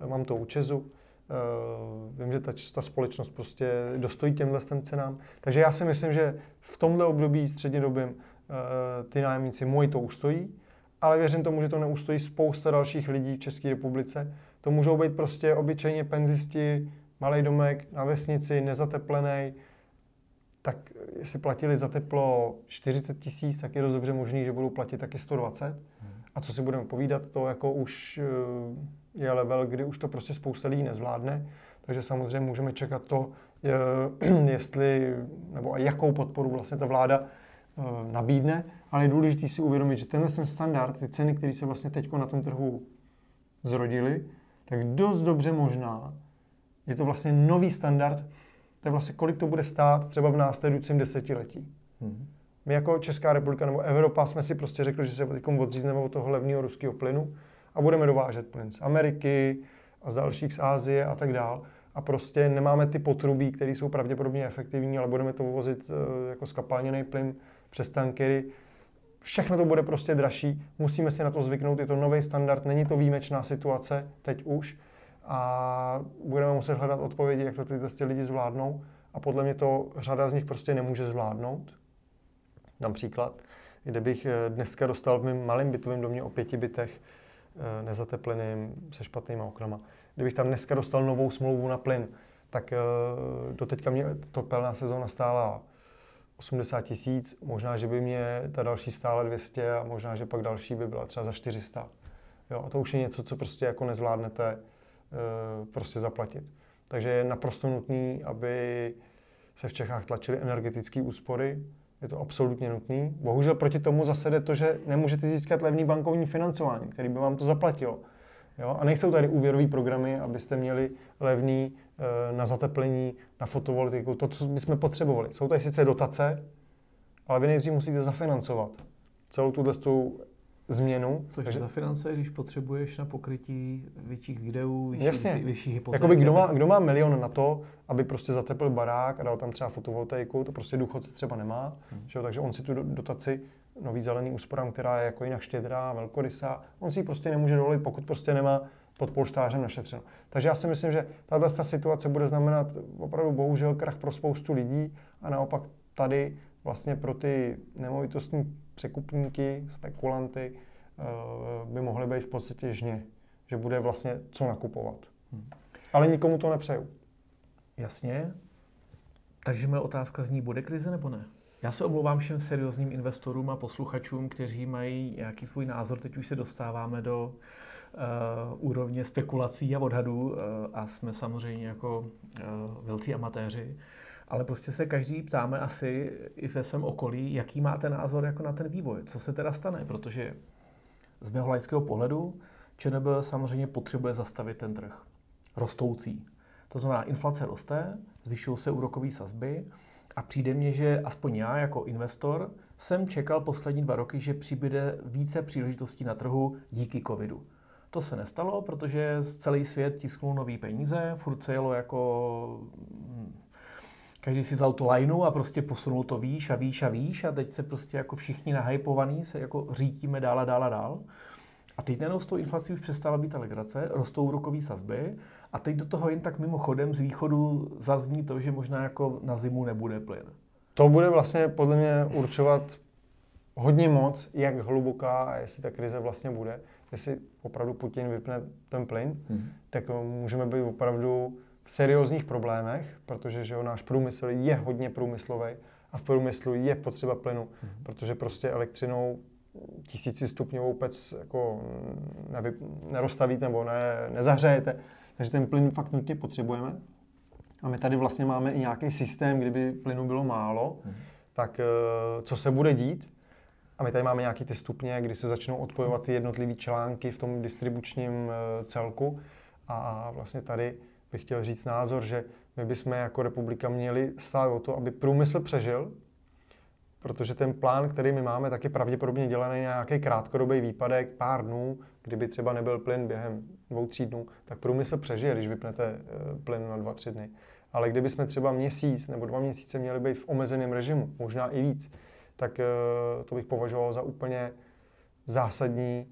mám to u Česu, Uh, vím, že ta, ta společnost prostě dostojí těmhle cenám. Takže já si myslím, že v tomhle období střednědobém uh, ty nájemníci moji to ustojí, ale věřím tomu, že to neustojí spousta dalších lidí v České republice. To můžou být prostě obyčejně penzisti, malý domek na vesnici, nezateplený, tak jestli platili za teplo 40 tisíc, tak je dost dobře možný, že budou platit taky 120. Hmm. A co si budeme povídat, to jako už uh, je level, kdy už to prostě spousta lidí nezvládne. Takže samozřejmě můžeme čekat to, jestli, nebo jakou podporu vlastně ta vláda eh, nabídne, ale je důležité si uvědomit, že tenhle ten standard, ty ceny, které se vlastně teď na tom trhu zrodily, tak dost dobře možná je to vlastně nový standard, to je vlastně kolik to bude stát třeba v následujícím desetiletí. Hmm. My jako Česká republika nebo Evropa jsme si prostě řekli, že se odřízneme od toho levného ruského plynu a budeme dovážet plyn z Ameriky a z dalších z Ázie a tak dál. A prostě nemáme ty potrubí, které jsou pravděpodobně efektivní, ale budeme to vozit eh, jako skapalněný plyn přes tankery. Všechno to bude prostě dražší, musíme si na to zvyknout, je to nový standard, není to výjimečná situace, teď už. A budeme muset hledat odpovědi, jak to tyhle lidi zvládnou. A podle mě to řada z nich prostě nemůže zvládnout. Dám příklad. Kdybych eh, dneska dostal v mém malém bytovém domě o pěti bytech eh, nezatepleným, se špatnýma oknama, kdybych tam dneska dostal novou smlouvu na plyn, tak eh, do teďka mě topelná sezóna stála 80 tisíc, možná, že by mě ta další stála 200 a možná, že pak další by byla třeba za 400. Jo, a to už je něco, co prostě jako nezvládnete prostě zaplatit. Takže je naprosto nutný, aby se v Čechách tlačily energetické úspory, je to absolutně nutný. Bohužel proti tomu zase jde to, že nemůžete získat levný bankovní financování, který by vám to zaplatilo. Jo? A nejsou tady úvěrové programy, abyste měli levný e, na zateplení, na fotovoltaiku, to, co bychom potřebovali. Jsou tady sice dotace, ale vy nejdřív musíte zafinancovat celou tuhle změnu. Což takže... zafinancuje, když potřebuješ na pokrytí větších videů, Jasně. vyšší hypotéky. Jakoby kdo má, kdo má milion na to, aby prostě zatepl barák a dal tam třeba fotovoltaiku, to prostě důchodce třeba nemá, hmm. že jo? takže on si tu dotaci nový zelený úsporám, která je jako jinak štědrá, velkorysá, on si ji prostě nemůže dovolit, pokud prostě nemá pod polštářem našetřeno. Takže já si myslím, že tato situace bude znamenat opravdu bohužel krach pro spoustu lidí a naopak tady vlastně pro ty nemovitostní překupníky, spekulanty, eh, by mohly být v podstatě žně, že bude vlastně co nakupovat. Hmm. Ale nikomu to nepřeju. Jasně. Takže moje otázka zní, bude krize nebo ne? Já se omlouvám všem seriózním investorům a posluchačům, kteří mají nějaký svůj názor. Teď už se dostáváme do uh, úrovně spekulací a odhadů uh, a jsme samozřejmě jako uh, velcí amatéři. Ale prostě se každý ptáme asi i ve svém okolí, jaký máte názor jako na ten vývoj. Co se teda stane? Protože z mého laického pohledu ČNB samozřejmě potřebuje zastavit ten trh. Rostoucí. To znamená, inflace roste, zvyšují se úrokové sazby a přijde mně, že aspoň já jako investor jsem čekal poslední dva roky, že přibude více příležitostí na trhu díky covidu. To se nestalo, protože celý svět tisknul nový peníze, furt se jelo jako každý si vzal tu lineu a prostě posunul to výš a výš a výš a teď se prostě jako všichni nahypovaní se jako řítíme dál a dál a dál. A teď najednou s tou inflací už přestala být ta legrace, rostou úrokové sazby a teď do toho jen tak mimochodem z východu zazní to, že možná jako na zimu nebude plyn. To bude vlastně podle mě určovat hodně moc, jak hluboká a jestli ta krize vlastně bude. Jestli opravdu Putin vypne ten plyn, hmm. tak můžeme být opravdu seriózních problémech, protože že jo, náš průmysl je hodně průmyslový a v průmyslu je potřeba plynu, mm-hmm. protože prostě elektřinou tisíci stupňovou pec jako nevy, nerozstavíte nebo ne, nezahřejete. Takže ten plyn fakt nutně potřebujeme. A my tady vlastně máme i nějaký systém, kdyby plynu bylo málo, mm-hmm. tak eh, co se bude dít? A my tady máme nějaký ty stupně, kdy se začnou odpojovat ty jednotlivé články v tom distribučním eh, celku. A vlastně tady bych chtěl říct názor, že my bychom jako republika měli stát o to, aby průmysl přežil, protože ten plán, který my máme, tak je pravděpodobně dělaný nějaký krátkodobý výpadek, pár dnů, kdyby třeba nebyl plyn během dvou, tří dnů, tak průmysl přežije, když vypnete eh, plyn na dva, tři dny. Ale kdyby jsme třeba měsíc nebo dva měsíce měli být v omezeném režimu, možná i víc, tak eh, to bych považoval za úplně zásadní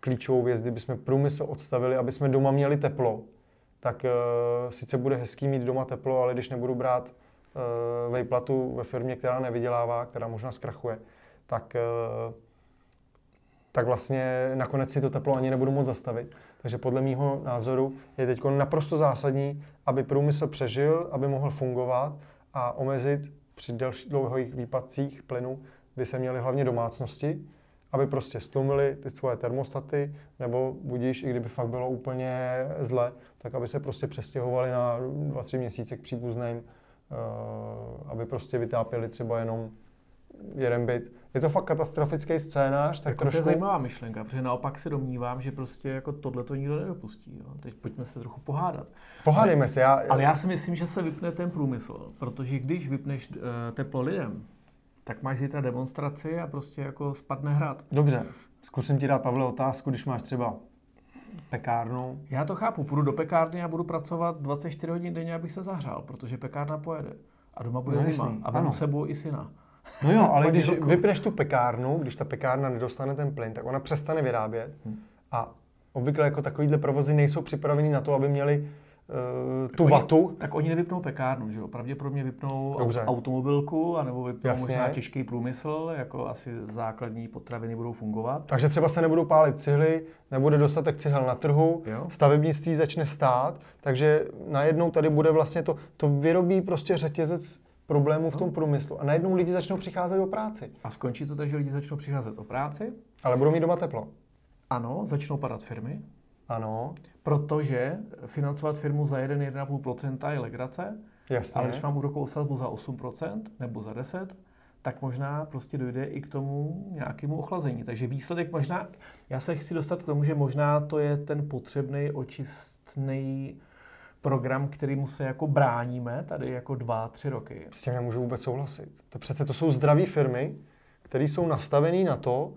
klíčovou věc, kdyby jsme průmysl odstavili, aby jsme doma měli teplo, tak uh, sice bude hezký mít doma teplo, ale když nebudu brát uh, vejplatu ve firmě, která nevydělává, která možná zkrachuje, tak, uh, tak vlastně nakonec si to teplo ani nebudu moc zastavit. Takže podle mého názoru je teď naprosto zásadní, aby průmysl přežil, aby mohl fungovat a omezit při delší, dlouhých výpadcích plynu by se měly hlavně domácnosti, aby prostě stlumili ty svoje termostaty, nebo budíš, i kdyby fakt bylo úplně zle, tak aby se prostě přestěhovali na dva, tři měsíce k příbuzným, uh, aby prostě vytápěli třeba jenom jeden byt. Je to fakt katastrofický scénář. Tak jako trošku... To je zajímavá myšlenka, protože naopak si domnívám, že prostě jako tohle to nikdo nedopustí. Jo. Teď pojďme se trochu pohádat. Pohádejme se. Já... Ale já si myslím, že se vypne ten průmysl, protože když vypneš uh, teplo lidem, tak máš zítra demonstraci a prostě jako spadne hrad. Dobře, zkusím ti dát, Pavle, otázku, když máš třeba pekárnu. Já to chápu, půjdu do pekárny a budu pracovat 24 hodin denně, abych se zahřál, protože pekárna pojede. A doma bude no, zima. Jasný. A vemu sebou i syna. No jo, ale když vypneš tu pekárnu, když ta pekárna nedostane ten plyn, tak ona přestane vyrábět. Hmm. A obvykle jako takovýhle provozy nejsou připraveny na to, aby měli tu oni, vatu. Tak oni nevypnou pekárnu, že jo? Pravděpodobně vypnou Dobře. automobilku, anebo vypnou Jasně. možná těžký průmysl, jako asi základní potraviny budou fungovat. Takže třeba se nebudou pálit cihly, nebude dostatek cihel na trhu, jo. stavebnictví začne stát, takže najednou tady bude vlastně to, to vyrobí prostě řetězec problémů v tom no. průmyslu a najednou lidi začnou přicházet o práci. A skončí to tak, že lidi začnou přicházet o práci? Ale budou mít doma teplo. Ano, začnou padat firmy. Ano. Protože financovat firmu za 1-1,5% je legrace. Jasně. Ale když mám úrokovou sazbu za 8% nebo za 10%, tak možná prostě dojde i k tomu nějakému ochlazení. Takže výsledek možná, já se chci dostat k tomu, že možná to je ten potřebný očistný program, kterýmu se jako bráníme tady jako dva, tři roky. S tím nemůžu vůbec souhlasit. To přece to jsou zdravé firmy, které jsou nastavené na to,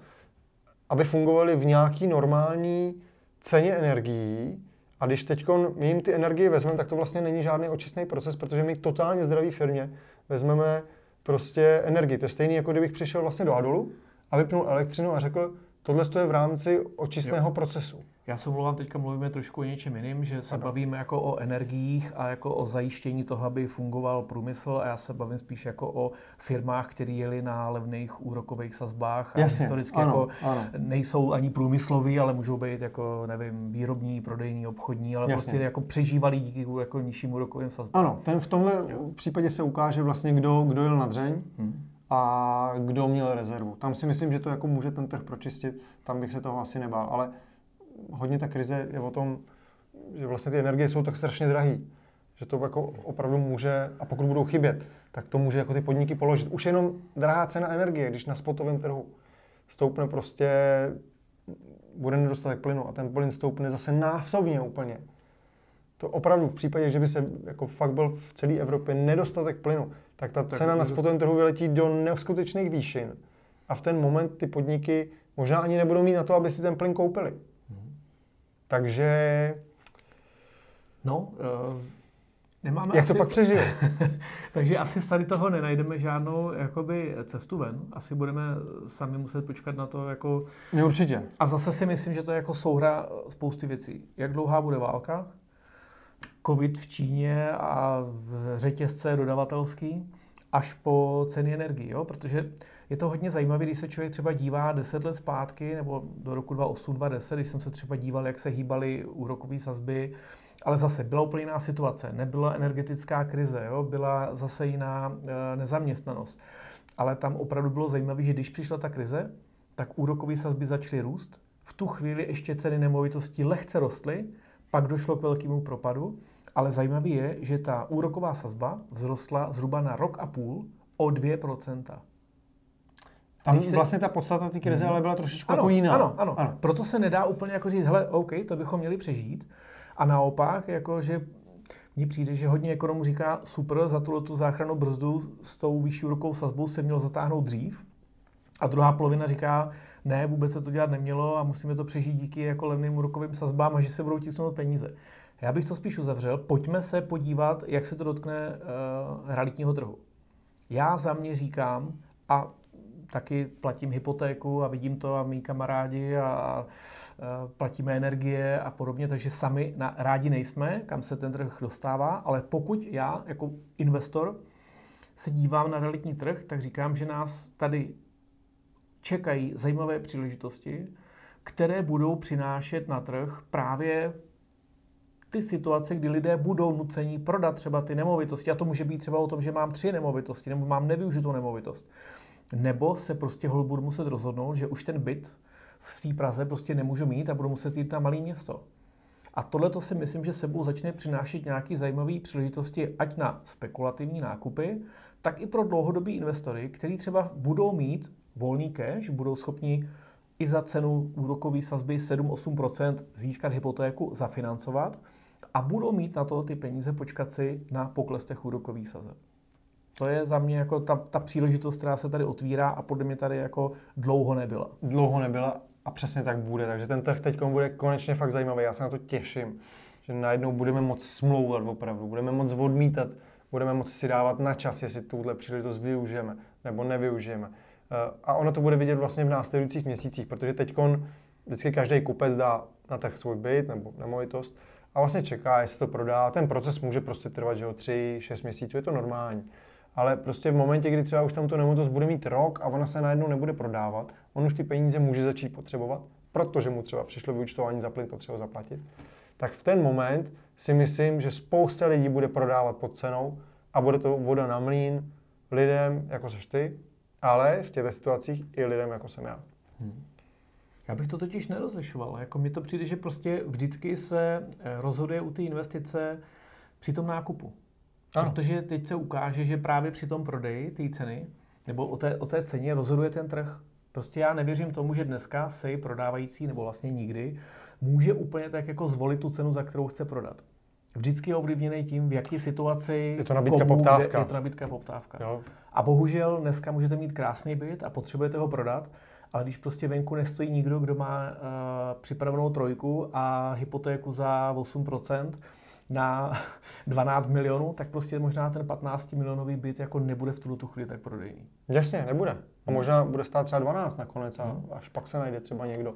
aby fungovaly v nějaký normální ceně energií a když teď my jim ty energie vezmeme, tak to vlastně není žádný očistný proces, protože my totálně zdraví firmě vezmeme prostě energii. To je stejný, jako kdybych přišel vlastně do Adolu a vypnul elektřinu a řekl, tohle je v rámci očistného jo. procesu. Já se mluvám, teďka mluvíme trošku o něčem jiným, že se ano. bavíme jako o energiích a jako o zajištění toho, aby fungoval průmysl a já se bavím spíš jako o firmách, které jeli na levných úrokových sazbách a Jasně, historicky ano, jako ano. nejsou ani průmysloví, ale můžou být jako, nevím, výrobní, prodejní, obchodní, ale Jasně. prostě jako přežívali díky jako nižším úrokovým sazbám. Ano, ten v tomhle jo. případě se ukáže vlastně, kdo, kdo jel na dřeň. Hmm a kdo měl rezervu. Tam si myslím, že to jako může ten trh pročistit, tam bych se toho asi nebál, ale hodně ta krize je o tom, že vlastně ty energie jsou tak strašně drahé, že to jako opravdu může, a pokud budou chybět, tak to může jako ty podniky položit. Už jenom drahá cena energie, když na spotovém trhu stoupne prostě, bude nedostatek plynu a ten plyn stoupne zase násobně úplně. To opravdu v případě, že by se jako fakt byl v celé Evropě nedostatek plynu, tak ta tak cena na spotovém trhu vyletí do neskutečných výšin. A v ten moment ty podniky možná ani nebudou mít na to, aby si ten plyn koupili. Takže... No, uh, nemáme Jak asi... to pak přežije? Takže asi z tady toho nenajdeme žádnou jakoby, cestu ven. Asi budeme sami muset počkat na to jako... No, určitě. A zase si myslím, že to je jako souhra spousty věcí. Jak dlouhá bude válka? Covid v Číně a v řetězce dodavatelský až po ceny energii, jo? protože je to hodně zajímavé, když se člověk třeba dívá 10 let zpátky, nebo do roku 2008, 2010, když jsem se třeba díval, jak se hýbaly úrokové sazby, ale zase byla úplně jiná situace. Nebyla energetická krize, jo? byla zase jiná e, nezaměstnanost. Ale tam opravdu bylo zajímavé, že když přišla ta krize, tak úrokové sazby začaly růst. V tu chvíli ještě ceny nemovitostí lehce rostly, pak došlo k velkému propadu. Ale zajímavé je, že ta úroková sazba vzrostla zhruba na rok a půl o 2%. Tam se... vlastně ta podstata té krize mm. ale byla trošičku ano, jako jiná. Ano, ano, ano. Proto se nedá úplně jako říct, hele, OK, to bychom měli přežít. A naopak, jako že mně přijde, že hodně ekonomů říká, super, za tuhle tu záchranu brzdu s tou vyšší úrokovou sazbou se mělo zatáhnout dřív. A druhá polovina říká, ne, vůbec se to dělat nemělo a musíme to přežít díky jako levným úrokovým sazbám a že se budou tisnout peníze. Já bych to spíš uzavřel. Pojďme se podívat, jak se to dotkne uh, realitního trhu. Já za mě říkám, a taky platím hypotéku a vidím to a mý kamarádi a platíme energie a podobně, takže sami na, rádi nejsme, kam se ten trh dostává, ale pokud já jako investor se dívám na realitní trh, tak říkám, že nás tady čekají zajímavé příležitosti, které budou přinášet na trh právě ty situace, kdy lidé budou nuceni prodat třeba ty nemovitosti. A to může být třeba o tom, že mám tři nemovitosti nebo mám nevyužitou nemovitost. Nebo se prostě hol budu muset rozhodnout, že už ten byt v té Praze prostě nemůžu mít a budu muset jít na malé město. A tohle to si myslím, že sebou začne přinášet nějaké zajímavé příležitosti, ať na spekulativní nákupy, tak i pro dlouhodobý investory, kteří třeba budou mít volný cash, budou schopni i za cenu úrokové sazby 7-8% získat hypotéku, zafinancovat a budou mít na to ty peníze počkat si na pokles těch úrokových sazeb. To je za mě jako ta, ta příležitost, která se tady otvírá a podle mě tady jako dlouho nebyla. Dlouho nebyla a přesně tak bude. Takže ten trh teď bude konečně fakt zajímavý. Já se na to těším, že najednou budeme moc smlouvat opravdu, budeme moc odmítat, budeme moc si dávat na čas, jestli tuhle příležitost využijeme nebo nevyužijeme. Eh, a ono to bude vidět vlastně v následujících měsících, protože teď vždycky každý kupec dá na trh svůj byt nebo nemovitost a vlastně čeká, jestli to prodá. Ten proces může prostě trvat, že o 3-6 měsíců, je to normální. Ale prostě v momentě, kdy třeba už tam tu nemovitost bude mít rok a ona se najednou nebude prodávat, on už ty peníze může začít potřebovat, protože mu třeba přišlo vyučtování za plyn, potřeba zaplatit, tak v ten moment si myslím, že spousta lidí bude prodávat pod cenou a bude to voda na mlín lidem, jako seš ty, ale v těchto situacích i lidem, jako jsem já. Hmm. Já bych to totiž nerozlišoval. Jako mně to přijde, že prostě vždycky se eh, rozhoduje u té investice při tom nákupu. Ano. Protože teď se ukáže, že právě při tom prodeji té ceny, nebo o té, o té ceně rozhoduje ten trh. Prostě já nevěřím tomu, že dneska se prodávající, nebo vlastně nikdy, může úplně tak jako zvolit tu cenu, za kterou chce prodat. Vždycky je ovlivněný tím, v jaké situaci je to nabídka komu, poptávka. Je to nabídka poptávka. Jo. A bohužel dneska můžete mít krásný byt a potřebujete ho prodat, ale když prostě venku nestojí nikdo, kdo má uh, připravenou trojku a hypotéku za 8%, na 12 milionů, tak prostě možná ten 15 milionový byt jako nebude v tuto chvíli tak prodejný. Jasně, nebude. A možná bude stát třeba 12 nakonec a hmm. až pak se najde třeba někdo,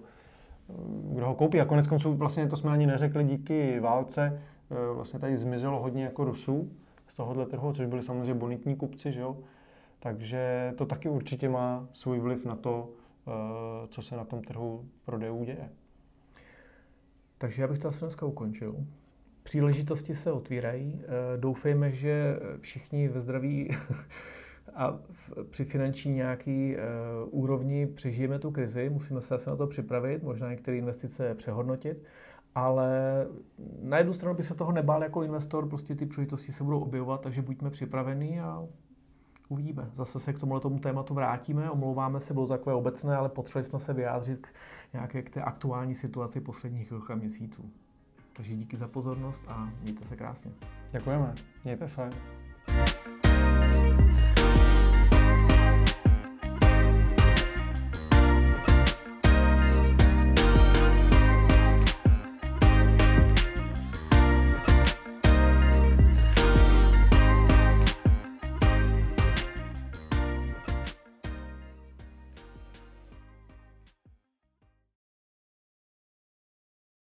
kdo ho koupí. A konec konců vlastně to jsme ani neřekli díky válce, eh, vlastně tady zmizelo hodně jako Rusů z tohohle trhu, což byli samozřejmě bonitní kupci, že jo? Takže to taky určitě má svůj vliv na to, eh, co se na tom trhu prodejů děje. Takže já bych to asi dneska ukončil. Příležitosti se otvírají. Eh, doufejme, že všichni ve zdraví a při finanční nějaký uh, úrovni přežijeme tu krizi. Musíme se asi na to připravit, možná některé investice přehodnotit, ale na jednu stranu by se toho nebál jako investor, prostě ty příležitosti se budou objevovat, takže buďme připravení a uvidíme. Zase se k tomuhle tomu tématu vrátíme, omlouváme se, bylo to takové obecné, ale potřebovali jsme se vyjádřit k nějaké k té aktuální situaci posledních a měsíců. Takže díky za pozornost a mějte se krásně. Děkujeme. Mějte se.